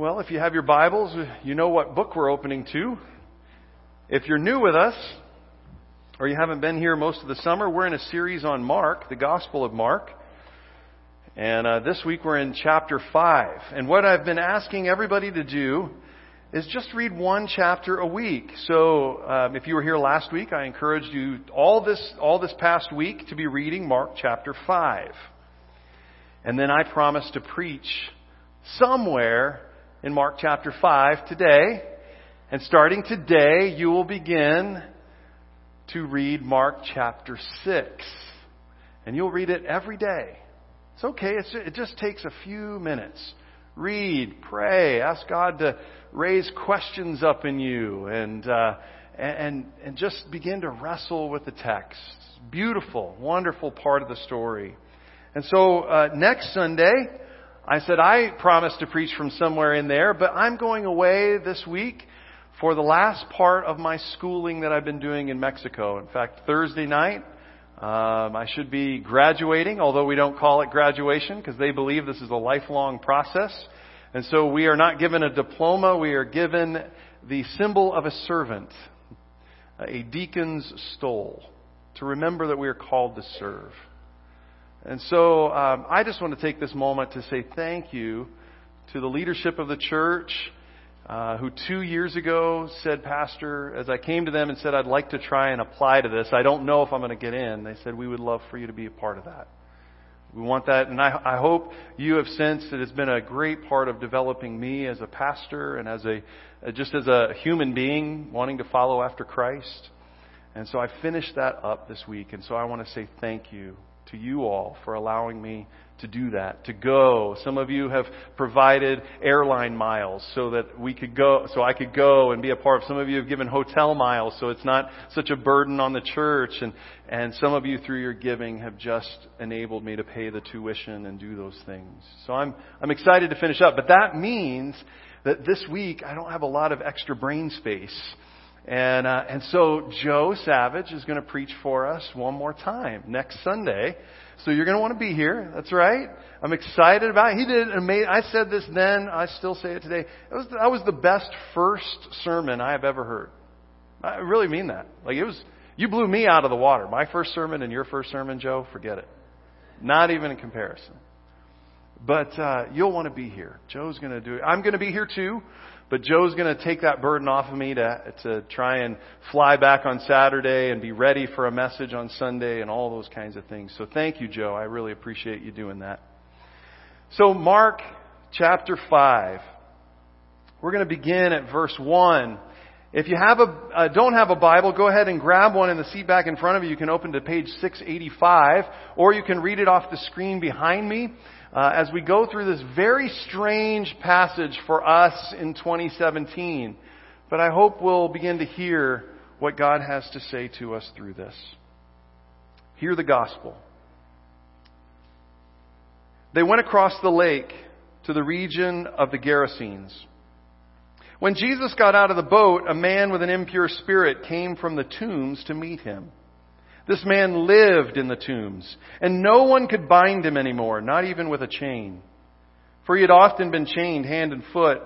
Well, if you have your Bibles, you know what book we're opening to. If you're new with us, or you haven't been here most of the summer, we're in a series on Mark, the Gospel of Mark. And uh, this week we're in chapter 5. And what I've been asking everybody to do is just read one chapter a week. So um, if you were here last week, I encouraged you all this, all this past week to be reading Mark chapter 5. And then I promised to preach somewhere in Mark chapter 5 today. And starting today, you will begin to read Mark chapter 6. And you'll read it every day. It's okay. It's, it just takes a few minutes. Read, pray, ask God to raise questions up in you, and, uh, and, and just begin to wrestle with the text. Beautiful, wonderful part of the story. And so uh, next Sunday, I said I promised to preach from somewhere in there, but I'm going away this week for the last part of my schooling that I've been doing in Mexico. In fact, Thursday night, um, I should be graduating, although we don't call it graduation because they believe this is a lifelong process. And so we are not given a diploma, we are given the symbol of a servant, a deacon's stole, to remember that we are called to serve. And so um, I just want to take this moment to say thank you to the leadership of the church uh, who two years ago said, Pastor, as I came to them and said, I'd like to try and apply to this, I don't know if I'm going to get in. They said, We would love for you to be a part of that. We want that, and I, I hope you have sensed that it's been a great part of developing me as a pastor and as a just as a human being wanting to follow after Christ. And so I finished that up this week, and so I want to say thank you to you all for allowing me to do that, to go. Some of you have provided airline miles so that we could go, so I could go and be a part. Of. Some of you have given hotel miles so it's not such a burden on the church. And, and some of you through your giving have just enabled me to pay the tuition and do those things. So I'm, I'm excited to finish up. But that means that this week I don't have a lot of extra brain space. And, uh, and so Joe Savage is going to preach for us one more time next Sunday. So you're going to want to be here. That's right. I'm excited about it. He did an amazing. I said this then. I still say it today. It was, that was the best first sermon I have ever heard. I really mean that. Like it was, you blew me out of the water. My first sermon and your first sermon, Joe, forget it. Not even in comparison. But uh, you'll want to be here. Joe's going to do it. I'm going to be here too. But Joe's going to take that burden off of me to, to try and fly back on Saturday and be ready for a message on Sunday and all those kinds of things. So thank you, Joe. I really appreciate you doing that. So Mark chapter 5. We're going to begin at verse 1. If you have a, uh, don't have a Bible, go ahead and grab one in the seat back in front of you. You can open to page 685, or you can read it off the screen behind me uh, as we go through this very strange passage for us in 2017. But I hope we'll begin to hear what God has to say to us through this. Hear the gospel. They went across the lake to the region of the Gerasenes. When Jesus got out of the boat, a man with an impure spirit came from the tombs to meet him. This man lived in the tombs, and no one could bind him anymore, not even with a chain. For he had often been chained hand and foot,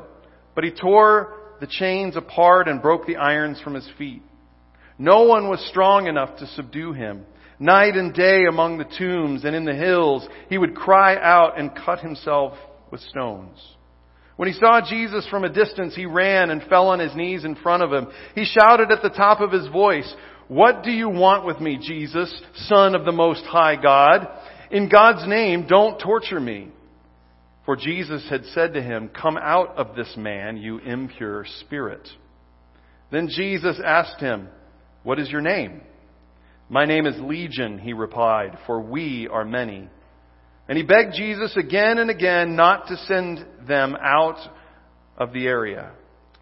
but he tore the chains apart and broke the irons from his feet. No one was strong enough to subdue him. Night and day among the tombs and in the hills, he would cry out and cut himself with stones. When he saw Jesus from a distance, he ran and fell on his knees in front of him. He shouted at the top of his voice, what do you want with me, Jesus, Son of the Most High God? In God's name, don't torture me. For Jesus had said to him, Come out of this man, you impure spirit. Then Jesus asked him, What is your name? My name is Legion, he replied, for we are many. And he begged Jesus again and again not to send them out of the area.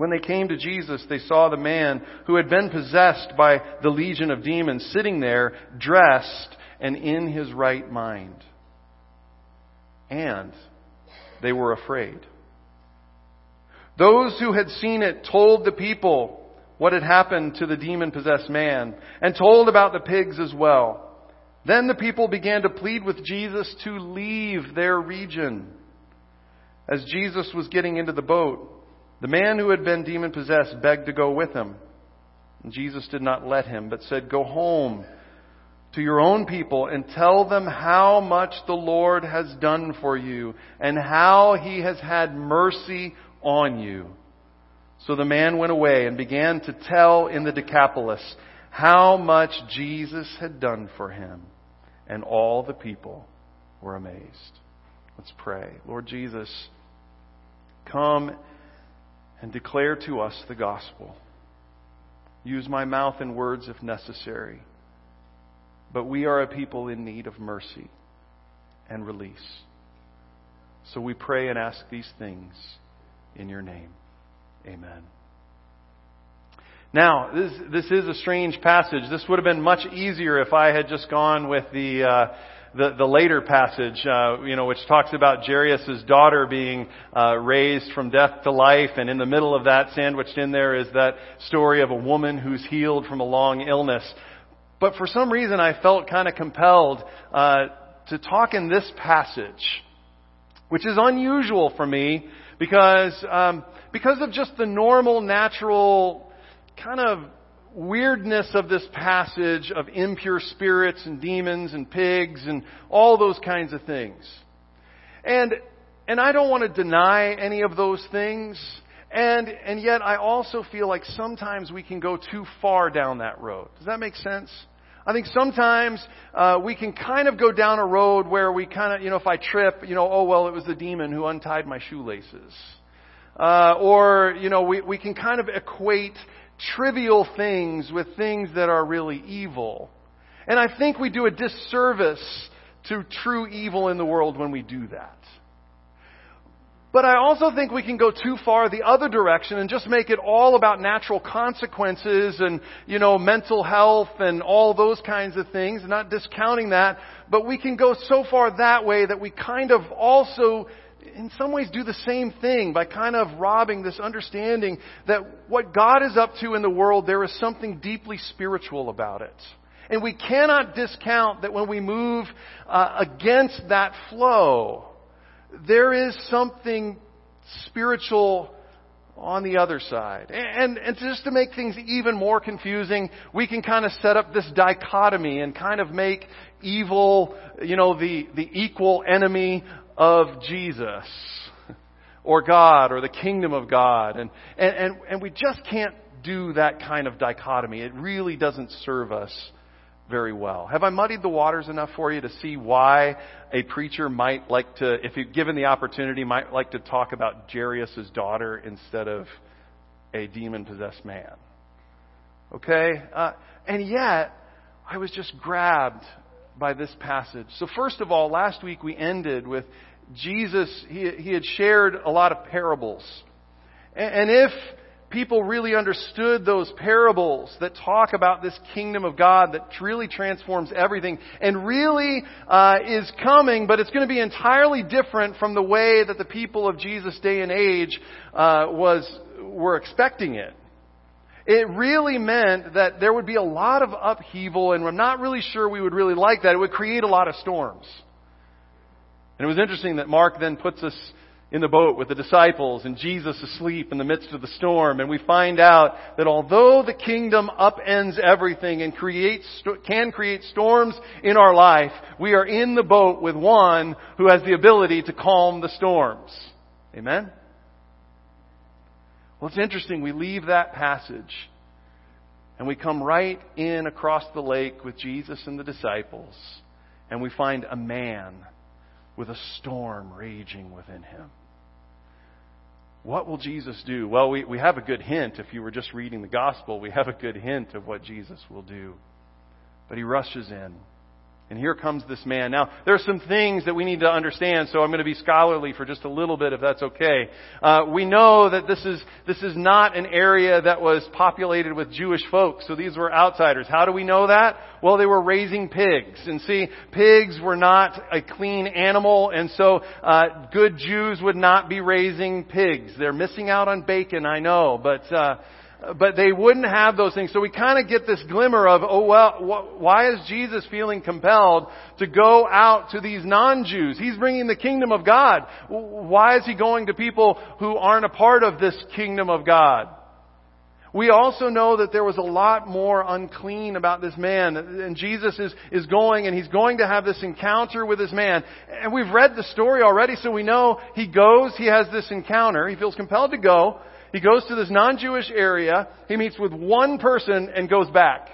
When they came to Jesus, they saw the man who had been possessed by the legion of demons sitting there, dressed and in his right mind. And they were afraid. Those who had seen it told the people what had happened to the demon possessed man and told about the pigs as well. Then the people began to plead with Jesus to leave their region. As Jesus was getting into the boat, the man who had been demon possessed begged to go with him. And Jesus did not let him, but said, Go home to your own people and tell them how much the Lord has done for you and how he has had mercy on you. So the man went away and began to tell in the Decapolis how much Jesus had done for him. And all the people were amazed. Let's pray. Lord Jesus, come and declare to us the gospel. Use my mouth and words if necessary. But we are a people in need of mercy and release. So we pray and ask these things in your name. Amen. Now, this, this is a strange passage. This would have been much easier if I had just gone with the, uh, the, the later passage, uh, you know, which talks about Jairus' daughter being uh, raised from death to life, and in the middle of that, sandwiched in there, is that story of a woman who's healed from a long illness. But for some reason, I felt kind of compelled uh, to talk in this passage, which is unusual for me because um, because of just the normal, natural kind of weirdness of this passage of impure spirits and demons and pigs and all those kinds of things. And, and I don't want to deny any of those things. And, and yet I also feel like sometimes we can go too far down that road. Does that make sense? I think sometimes uh, we can kind of go down a road where we kind of, you know, if I trip, you know, oh well, it was the demon who untied my shoelaces. Uh, or, you know, we, we can kind of equate trivial things with things that are really evil. And I think we do a disservice to true evil in the world when we do that. But I also think we can go too far the other direction and just make it all about natural consequences and, you know, mental health and all those kinds of things, not discounting that, but we can go so far that way that we kind of also in some ways do the same thing by kind of robbing this understanding that what God is up to in the world, there is something deeply spiritual about it. And we cannot discount that when we move uh, against that flow, there is something spiritual on the other side. And, and just to make things even more confusing, we can kind of set up this dichotomy and kind of make evil, you know, the, the equal enemy of Jesus or God or the kingdom of God. And, and, and, and we just can't do that kind of dichotomy. It really doesn't serve us very well. Have I muddied the waters enough for you to see why a preacher might like to, if you're given the opportunity, might like to talk about Jairus' daughter instead of a demon possessed man? Okay? Uh, and yet, I was just grabbed by this passage. So, first of all, last week we ended with Jesus, he, he had shared a lot of parables. And, and if people really understood those parables that talk about this kingdom of God that really transforms everything and really uh, is coming, but it's going to be entirely different from the way that the people of Jesus' day and age uh, was were expecting it. It really meant that there would be a lot of upheaval, and I'm not really sure we would really like that. It would create a lot of storms. And it was interesting that Mark then puts us in the boat with the disciples and Jesus asleep in the midst of the storm. And we find out that although the kingdom upends everything and creates, can create storms in our life, we are in the boat with one who has the ability to calm the storms. Amen? Well, it's interesting. We leave that passage and we come right in across the lake with Jesus and the disciples and we find a man with a storm raging within him. What will Jesus do? Well, we, we have a good hint. If you were just reading the gospel, we have a good hint of what Jesus will do. But he rushes in And here comes this man. Now, there are some things that we need to understand, so I'm going to be scholarly for just a little bit, if that's okay. Uh, we know that this is this is not an area that was populated with Jewish folks, so these were outsiders. How do we know that? Well, they were raising pigs, and see, pigs were not a clean animal, and so uh, good Jews would not be raising pigs. They're missing out on bacon, I know, but. Uh, but they wouldn't have those things. So we kind of get this glimmer of, oh well, why is Jesus feeling compelled to go out to these non-Jews? He's bringing the kingdom of God. Why is he going to people who aren't a part of this kingdom of God? We also know that there was a lot more unclean about this man. And Jesus is, is going and he's going to have this encounter with this man. And we've read the story already, so we know he goes, he has this encounter, he feels compelled to go. He goes to this non-Jewish area. He meets with one person and goes back.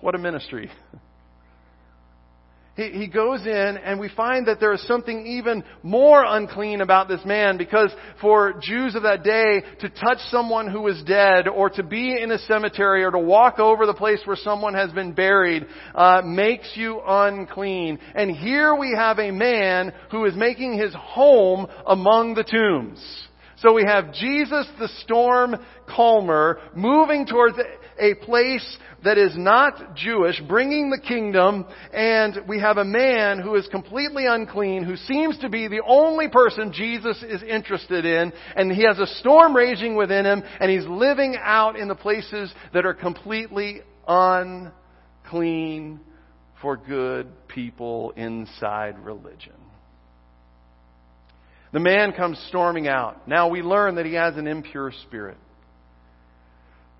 What a ministry. He, he goes in and we find that there is something even more unclean about this man because for Jews of that day to touch someone who is dead or to be in a cemetery or to walk over the place where someone has been buried uh, makes you unclean. And here we have a man who is making his home among the tombs. So we have Jesus, the storm calmer, moving towards a place that is not Jewish, bringing the kingdom, and we have a man who is completely unclean, who seems to be the only person Jesus is interested in, and he has a storm raging within him, and he's living out in the places that are completely unclean for good people inside religion. The man comes storming out. Now we learn that he has an impure spirit.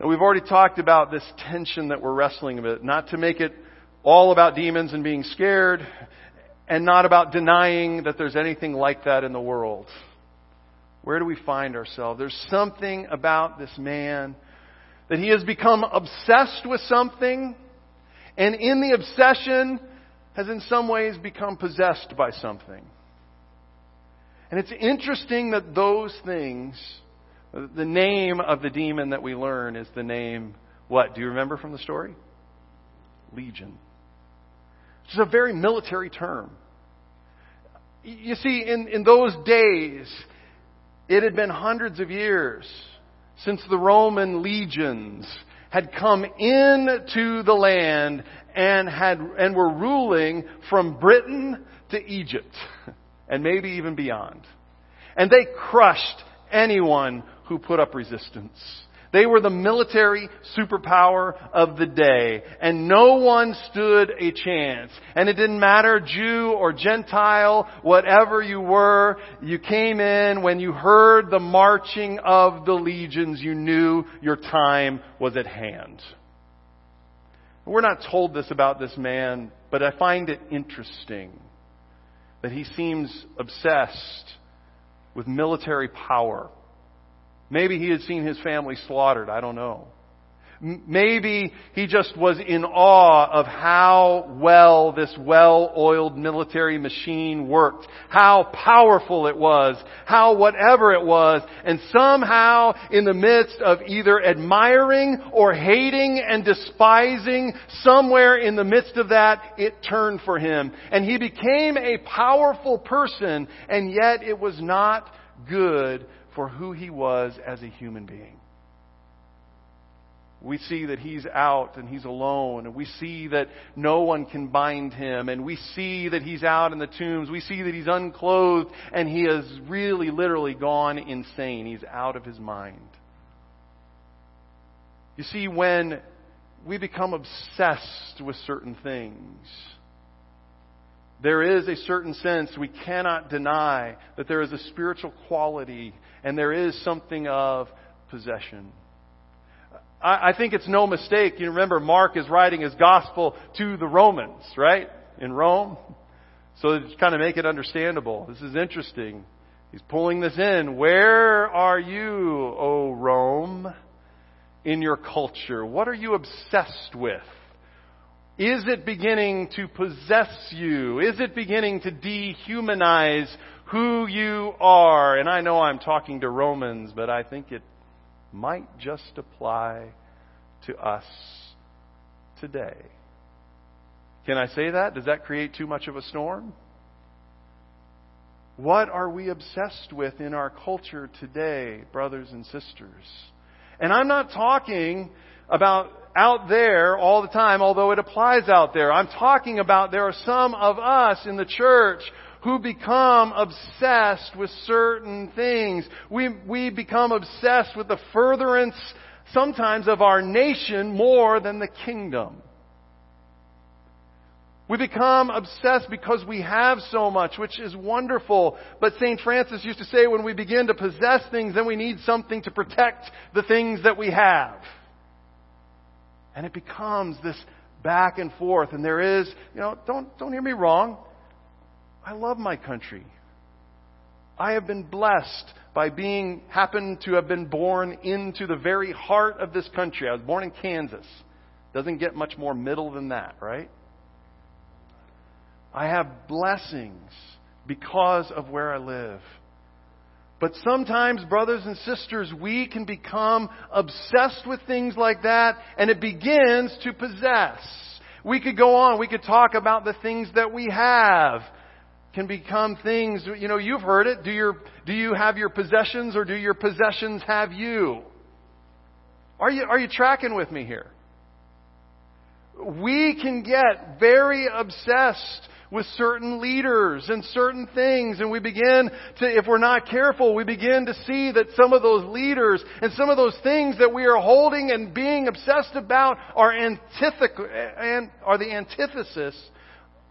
Now we've already talked about this tension that we're wrestling with, not to make it all about demons and being scared, and not about denying that there's anything like that in the world. Where do we find ourselves? There's something about this man that he has become obsessed with something, and in the obsession has in some ways become possessed by something. And it's interesting that those things, the name of the demon that we learn is the name, what? Do you remember from the story? Legion. It's a very military term. You see, in, in those days, it had been hundreds of years since the Roman legions had come into the land and had and were ruling from Britain to Egypt. and maybe even beyond. And they crushed anyone who put up resistance. They were the military superpower of the day, and no one stood a chance. And it didn't matter, Jew or Gentile, whatever you were, you came in when you heard the marching of the legions, you knew your time was at hand. We're not told this about this man, but I find it interesting that he seems obsessed with military power. Maybe he had seen his family slaughtered. I don't know. Maybe he just was in awe of how well this well-oiled military machine worked, how powerful it was, how whatever it was, and somehow in the midst of either admiring or hating and despising, somewhere in the midst of that, it turned for him. And he became a powerful person, and yet it was not good for who he was as a human being we see that he's out and he's alone, and we see that no one can bind him, and we see that he's out in the tombs, we see that he's unclothed, and he has really literally gone insane. He's out of his mind. You see, when we become obsessed with certain things, there is a certain sense we cannot deny that there is a spiritual quality and there is something of possession. I, I think it's no mistake. You remember Mark is writing his gospel to the Romans, right? In Rome. So to kind of make it understandable. This is interesting. He's pulling this in. Where are you, O Rome, in your culture? What are you obsessed with? Is it beginning to possess you? Is it beginning to dehumanize who you are? And I know I'm talking to Romans, but I think it might just apply to us today. Can I say that? Does that create too much of a storm? What are we obsessed with in our culture today, brothers and sisters? And I'm not talking about out there all the time, although it applies out there. I'm talking about there are some of us in the church who become obsessed with certain things. We, we become obsessed with the furtherance sometimes of our nation more than the kingdom. We become obsessed because we have so much, which is wonderful. But St. Francis used to say when we begin to possess things, then we need something to protect the things that we have. And it becomes this back and forth. And there is, you know, don't, don't hear me wrong. I love my country. I have been blessed by being, happen to have been born into the very heart of this country. I was born in Kansas. Doesn't get much more middle than that, right? I have blessings because of where I live. But sometimes, brothers and sisters, we can become obsessed with things like that, and it begins to possess. We could go on. We could talk about the things that we have can become things, you know, you've heard it. Do your, do you have your possessions or do your possessions have you? Are you, are you tracking with me here? We can get very obsessed with certain leaders and certain things. And we begin to, if we're not careful, we begin to see that some of those leaders and some of those things that we are holding and being obsessed about are, antithetical, are the antithesis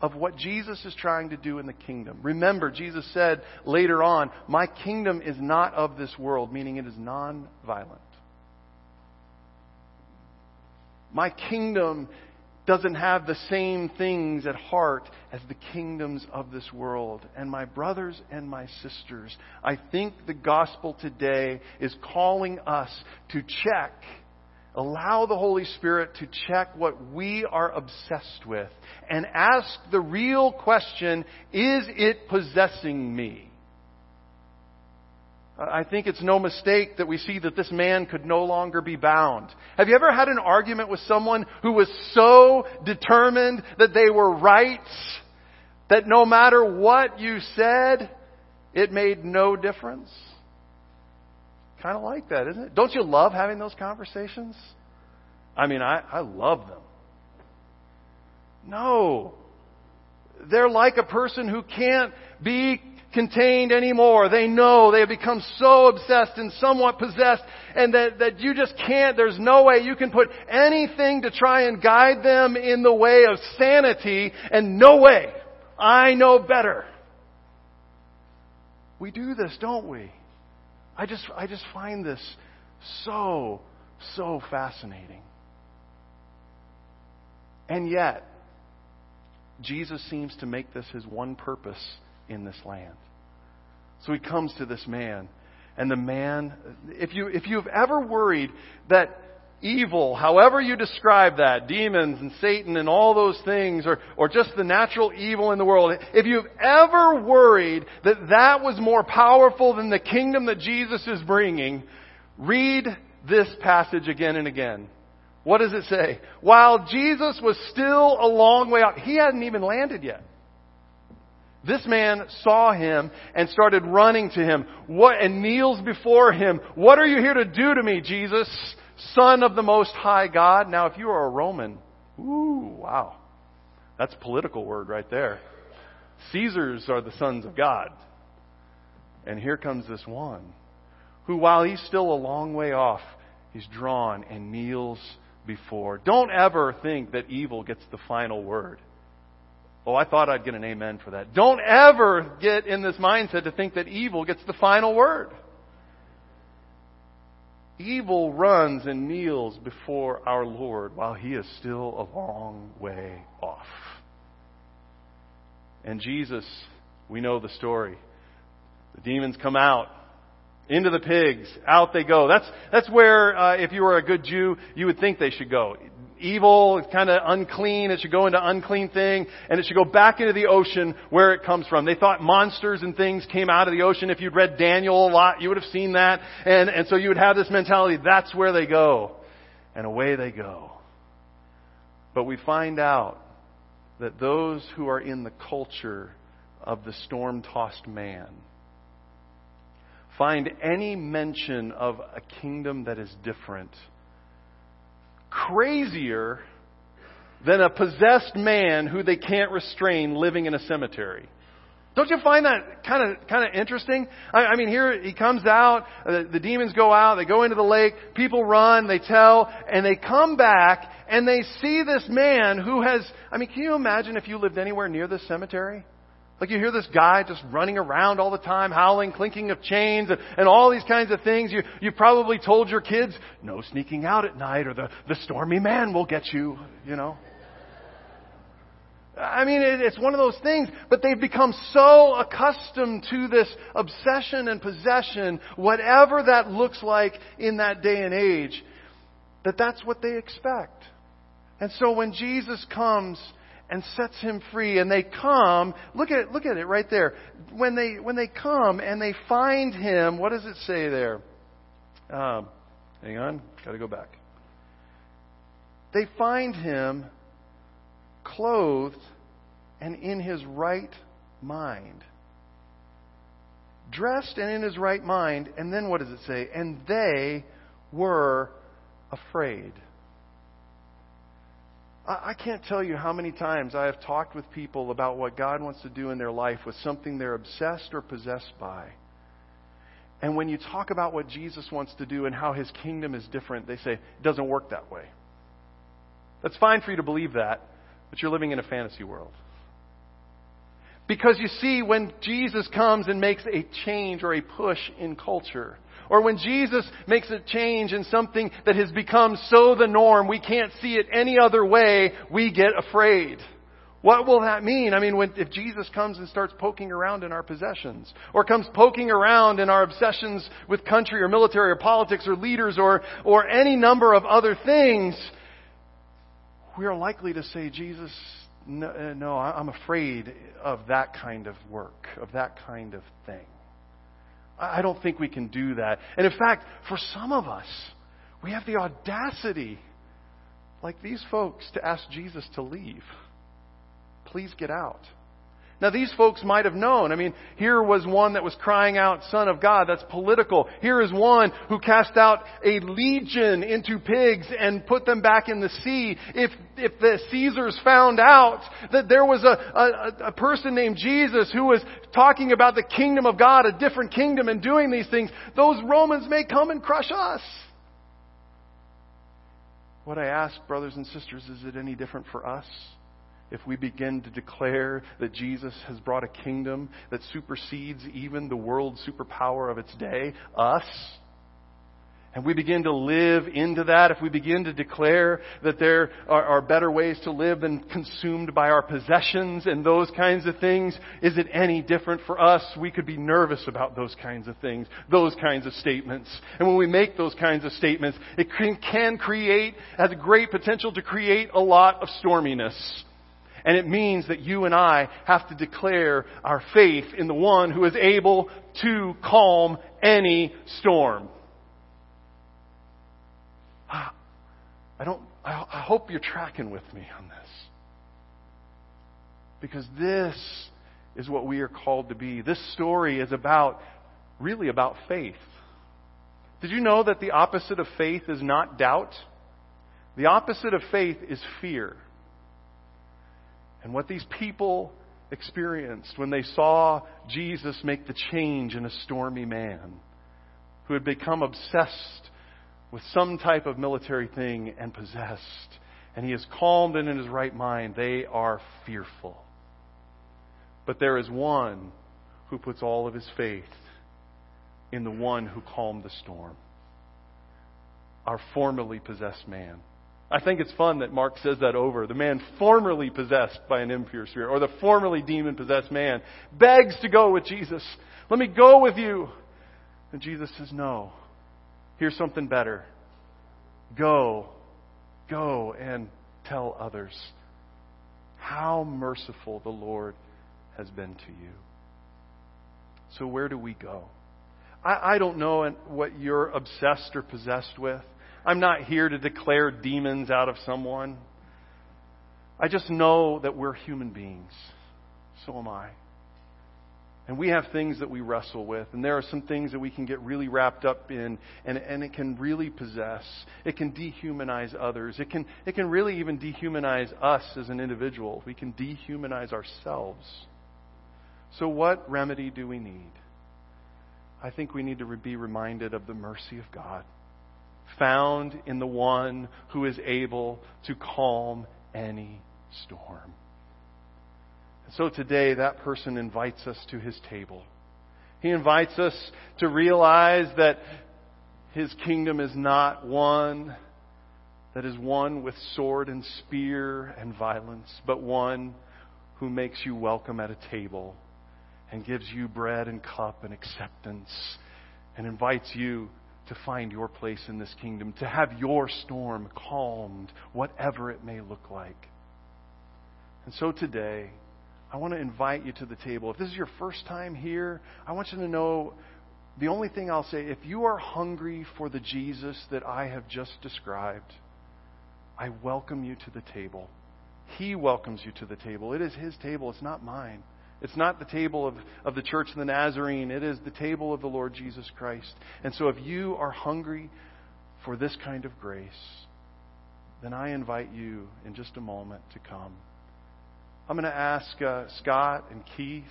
of what Jesus is trying to do in the kingdom. Remember, Jesus said later on, My kingdom is not of this world, meaning it is non violent. My kingdom doesn't have the same things at heart as the kingdoms of this world. And my brothers and my sisters, I think the gospel today is calling us to check, allow the Holy Spirit to check what we are obsessed with and ask the real question, is it possessing me? I think it's no mistake that we see that this man could no longer be bound. Have you ever had an argument with someone who was so determined that they were right that no matter what you said, it made no difference? Kind of like that, isn't it? Don't you love having those conversations? I mean, I, I love them. No. They're like a person who can't be contained anymore. They know they have become so obsessed and somewhat possessed and that, that you just can't, there's no way you can put anything to try and guide them in the way of sanity and no way. I know better. We do this, don't we? I just, I just find this so, so fascinating. And yet, Jesus seems to make this his one purpose in this land. So he comes to this man. And the man, if you, if you've ever worried that evil, however you describe that, demons and Satan and all those things, or, or just the natural evil in the world, if you've ever worried that that was more powerful than the kingdom that Jesus is bringing, read this passage again and again. What does it say? While Jesus was still a long way out, he hadn't even landed yet. This man saw him and started running to him. What, and kneels before him. What are you here to do to me, Jesus, Son of the Most High God? Now, if you are a Roman, ooh, wow. That's a political word right there. Caesars are the sons of God. And here comes this one who, while he's still a long way off, he's drawn and kneels before. Don't ever think that evil gets the final word. Oh, I thought I'd get an amen for that. Don't ever get in this mindset to think that evil gets the final word. Evil runs and kneels before our Lord while he is still a long way off. And Jesus, we know the story. The demons come out into the pigs. Out they go. That's, that's where, uh, if you were a good Jew, you would think they should go evil, it's kind of unclean, it should go into unclean thing, and it should go back into the ocean where it comes from. They thought monsters and things came out of the ocean. If you'd read Daniel a lot, you would have seen that. And, and so you would have this mentality, that's where they go. And away they go. But we find out that those who are in the culture of the storm tossed man find any mention of a kingdom that is different crazier than a possessed man who they can't restrain living in a cemetery. Don't you find that kind of kind of interesting? I, I mean, here he comes out, uh, the demons go out, they go into the lake, people run, they tell, and they come back and they see this man who has. I mean, can you imagine if you lived anywhere near this cemetery? Like you hear this guy just running around all the time, howling, clinking of chains, and, and all these kinds of things. You you probably told your kids, no sneaking out at night, or the the stormy man will get you. You know. I mean, it's one of those things, but they've become so accustomed to this obsession and possession, whatever that looks like in that day and age, that that's what they expect. And so when Jesus comes and sets him free, and they come, look at it, look at it right there. When they when they come and they find him, what does it say there? Um, hang on, got to go back. They find him clothed and in his right mind. Dressed and in his right mind, and then what does it say? And they were afraid. I can't tell you how many times I have talked with people about what God wants to do in their life with something they're obsessed or possessed by. And when you talk about what Jesus wants to do and how his kingdom is different, they say, it doesn't work that way. That's fine for you to believe that, but you're living in a fantasy world. Because you see, when Jesus comes and makes a change or a push in culture, or when Jesus makes a change in something that has become so the norm, we can't see it any other way, we get afraid. What will that mean? I mean, when, if Jesus comes and starts poking around in our possessions, or comes poking around in our obsessions with country or military or politics or leaders or, or any number of other things, we are likely to say, Jesus, no, uh, no, I'm afraid of that kind of work, of that kind of thing. I don't think we can do that. And in fact, for some of us, we have the audacity, like these folks, to ask Jesus to leave. Please get out. Now, these folks might have known. I mean, here was one that was crying out, Son of God. That's political. Here is one who cast out a legion into pigs and put them back in the sea. If, if the Caesars found out that there was a, a, a person named Jesus who was talking about the kingdom of God, a different kingdom, and doing these things, those Romans may come and crush us. What I ask, brothers and sisters, is it any different for us? If we begin to declare that Jesus has brought a kingdom that supersedes even the world superpower of its day, us, and we begin to live into that, if we begin to declare that there are, are, better ways to live than consumed by our possessions and those kinds of things, is it any different for us? We could be nervous about those kinds of things, those kinds of statements. And when we make those kinds of statements, it can, can create, has a great potential to create a lot of storminess. And it means that you and I have to declare our faith in the one who is able to calm any storm. I don't, I hope you're tracking with me on this. Because this is what we are called to be. This story is about, really about faith. Did you know that the opposite of faith is not doubt? The opposite of faith is fear. And what these people experienced when they saw Jesus make the change in a stormy man who had become obsessed with some type of military thing and possessed, and he is calmed and in his right mind, they are fearful. But there is one who puts all of his faith in the one who calmed the storm, our formerly possessed man. I think it's fun that Mark says that over. The man formerly possessed by an impure spirit, or the formerly demon possessed man, begs to go with Jesus. Let me go with you. And Jesus says, No. Here's something better. Go. Go and tell others how merciful the Lord has been to you. So, where do we go? I, I don't know what you're obsessed or possessed with. I'm not here to declare demons out of someone. I just know that we're human beings. So am I. And we have things that we wrestle with, and there are some things that we can get really wrapped up in, and, and it can really possess. It can dehumanize others. It can, it can really even dehumanize us as an individual. We can dehumanize ourselves. So, what remedy do we need? I think we need to be reminded of the mercy of God, found in the one who is able to calm any storm. And So today, that person invites us to his table. He invites us to realize that his kingdom is not one that is won with sword and spear and violence, but one who makes you welcome at a table and gives you bread and cup and acceptance and invites you to find your place in this kingdom, to have your storm calmed, whatever it may look like. And so today, I want to invite you to the table. If this is your first time here, I want you to know the only thing I'll say if you are hungry for the Jesus that I have just described, I welcome you to the table. He welcomes you to the table. It is His table, it's not mine. It's not the table of, of the Church of the Nazarene, it is the table of the Lord Jesus Christ. And so if you are hungry for this kind of grace, then I invite you in just a moment to come. I'm going to ask uh, Scott and Keith.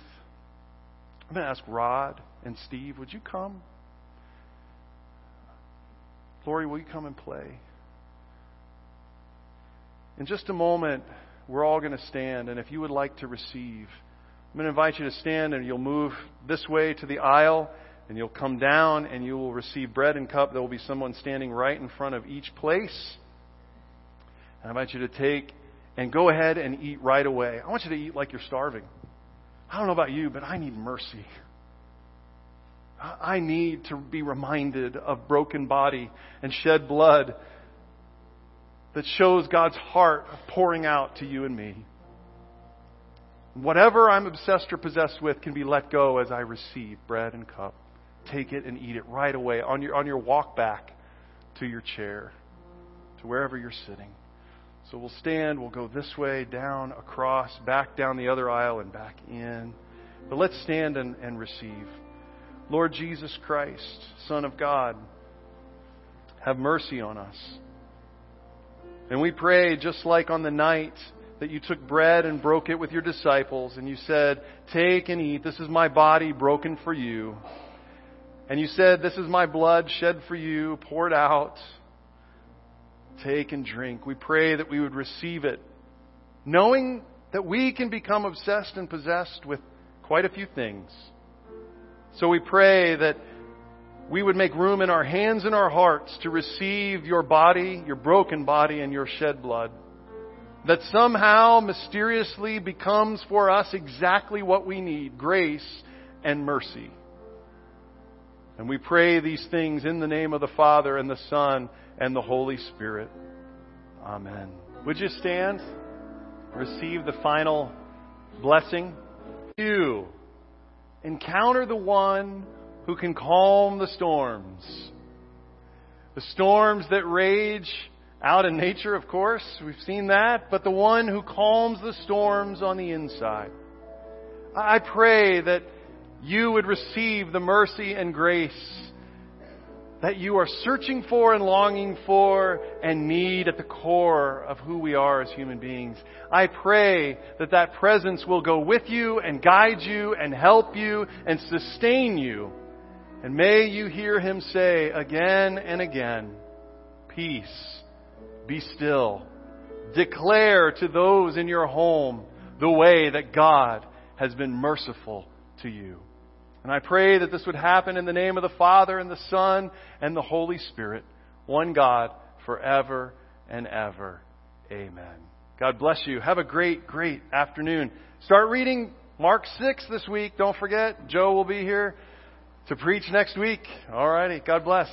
I'm going to ask Rod and Steve, would you come? Lori, will you come and play? In just a moment, we're all going to stand, and if you would like to receive, I'm going to invite you to stand and you'll move this way to the aisle and you'll come down and you will receive bread and cup. There will be someone standing right in front of each place. And I invite you to take and go ahead and eat right away. I want you to eat like you're starving. I don't know about you, but I need mercy. I need to be reminded of broken body and shed blood that shows God's heart pouring out to you and me. Whatever I'm obsessed or possessed with can be let go as I receive bread and cup. Take it and eat it right away on your, on your walk back to your chair, to wherever you're sitting. So we'll stand, we'll go this way, down, across, back down the other aisle, and back in. But let's stand and, and receive. Lord Jesus Christ, Son of God, have mercy on us. And we pray, just like on the night that you took bread and broke it with your disciples, and you said, Take and eat. This is my body broken for you. And you said, This is my blood shed for you, poured out. Take and drink. We pray that we would receive it, knowing that we can become obsessed and possessed with quite a few things. So we pray that we would make room in our hands and our hearts to receive your body, your broken body, and your shed blood. That somehow mysteriously becomes for us exactly what we need grace and mercy. And we pray these things in the name of the Father and the Son and the Holy Spirit. Amen. Would you stand? Receive the final blessing. You encounter the one who can calm the storms. The storms that rage out in nature, of course, we've seen that, but the one who calms the storms on the inside. I pray that you would receive the mercy and grace that you are searching for and longing for and need at the core of who we are as human beings. I pray that that presence will go with you and guide you and help you and sustain you. And may you hear him say again and again, peace, be still. Declare to those in your home the way that God has been merciful to you. And I pray that this would happen in the name of the Father and the Son and the Holy Spirit, one God, forever and ever. Amen. God bless you. Have a great, great afternoon. Start reading Mark 6 this week. Don't forget, Joe will be here to preach next week. All righty. God bless.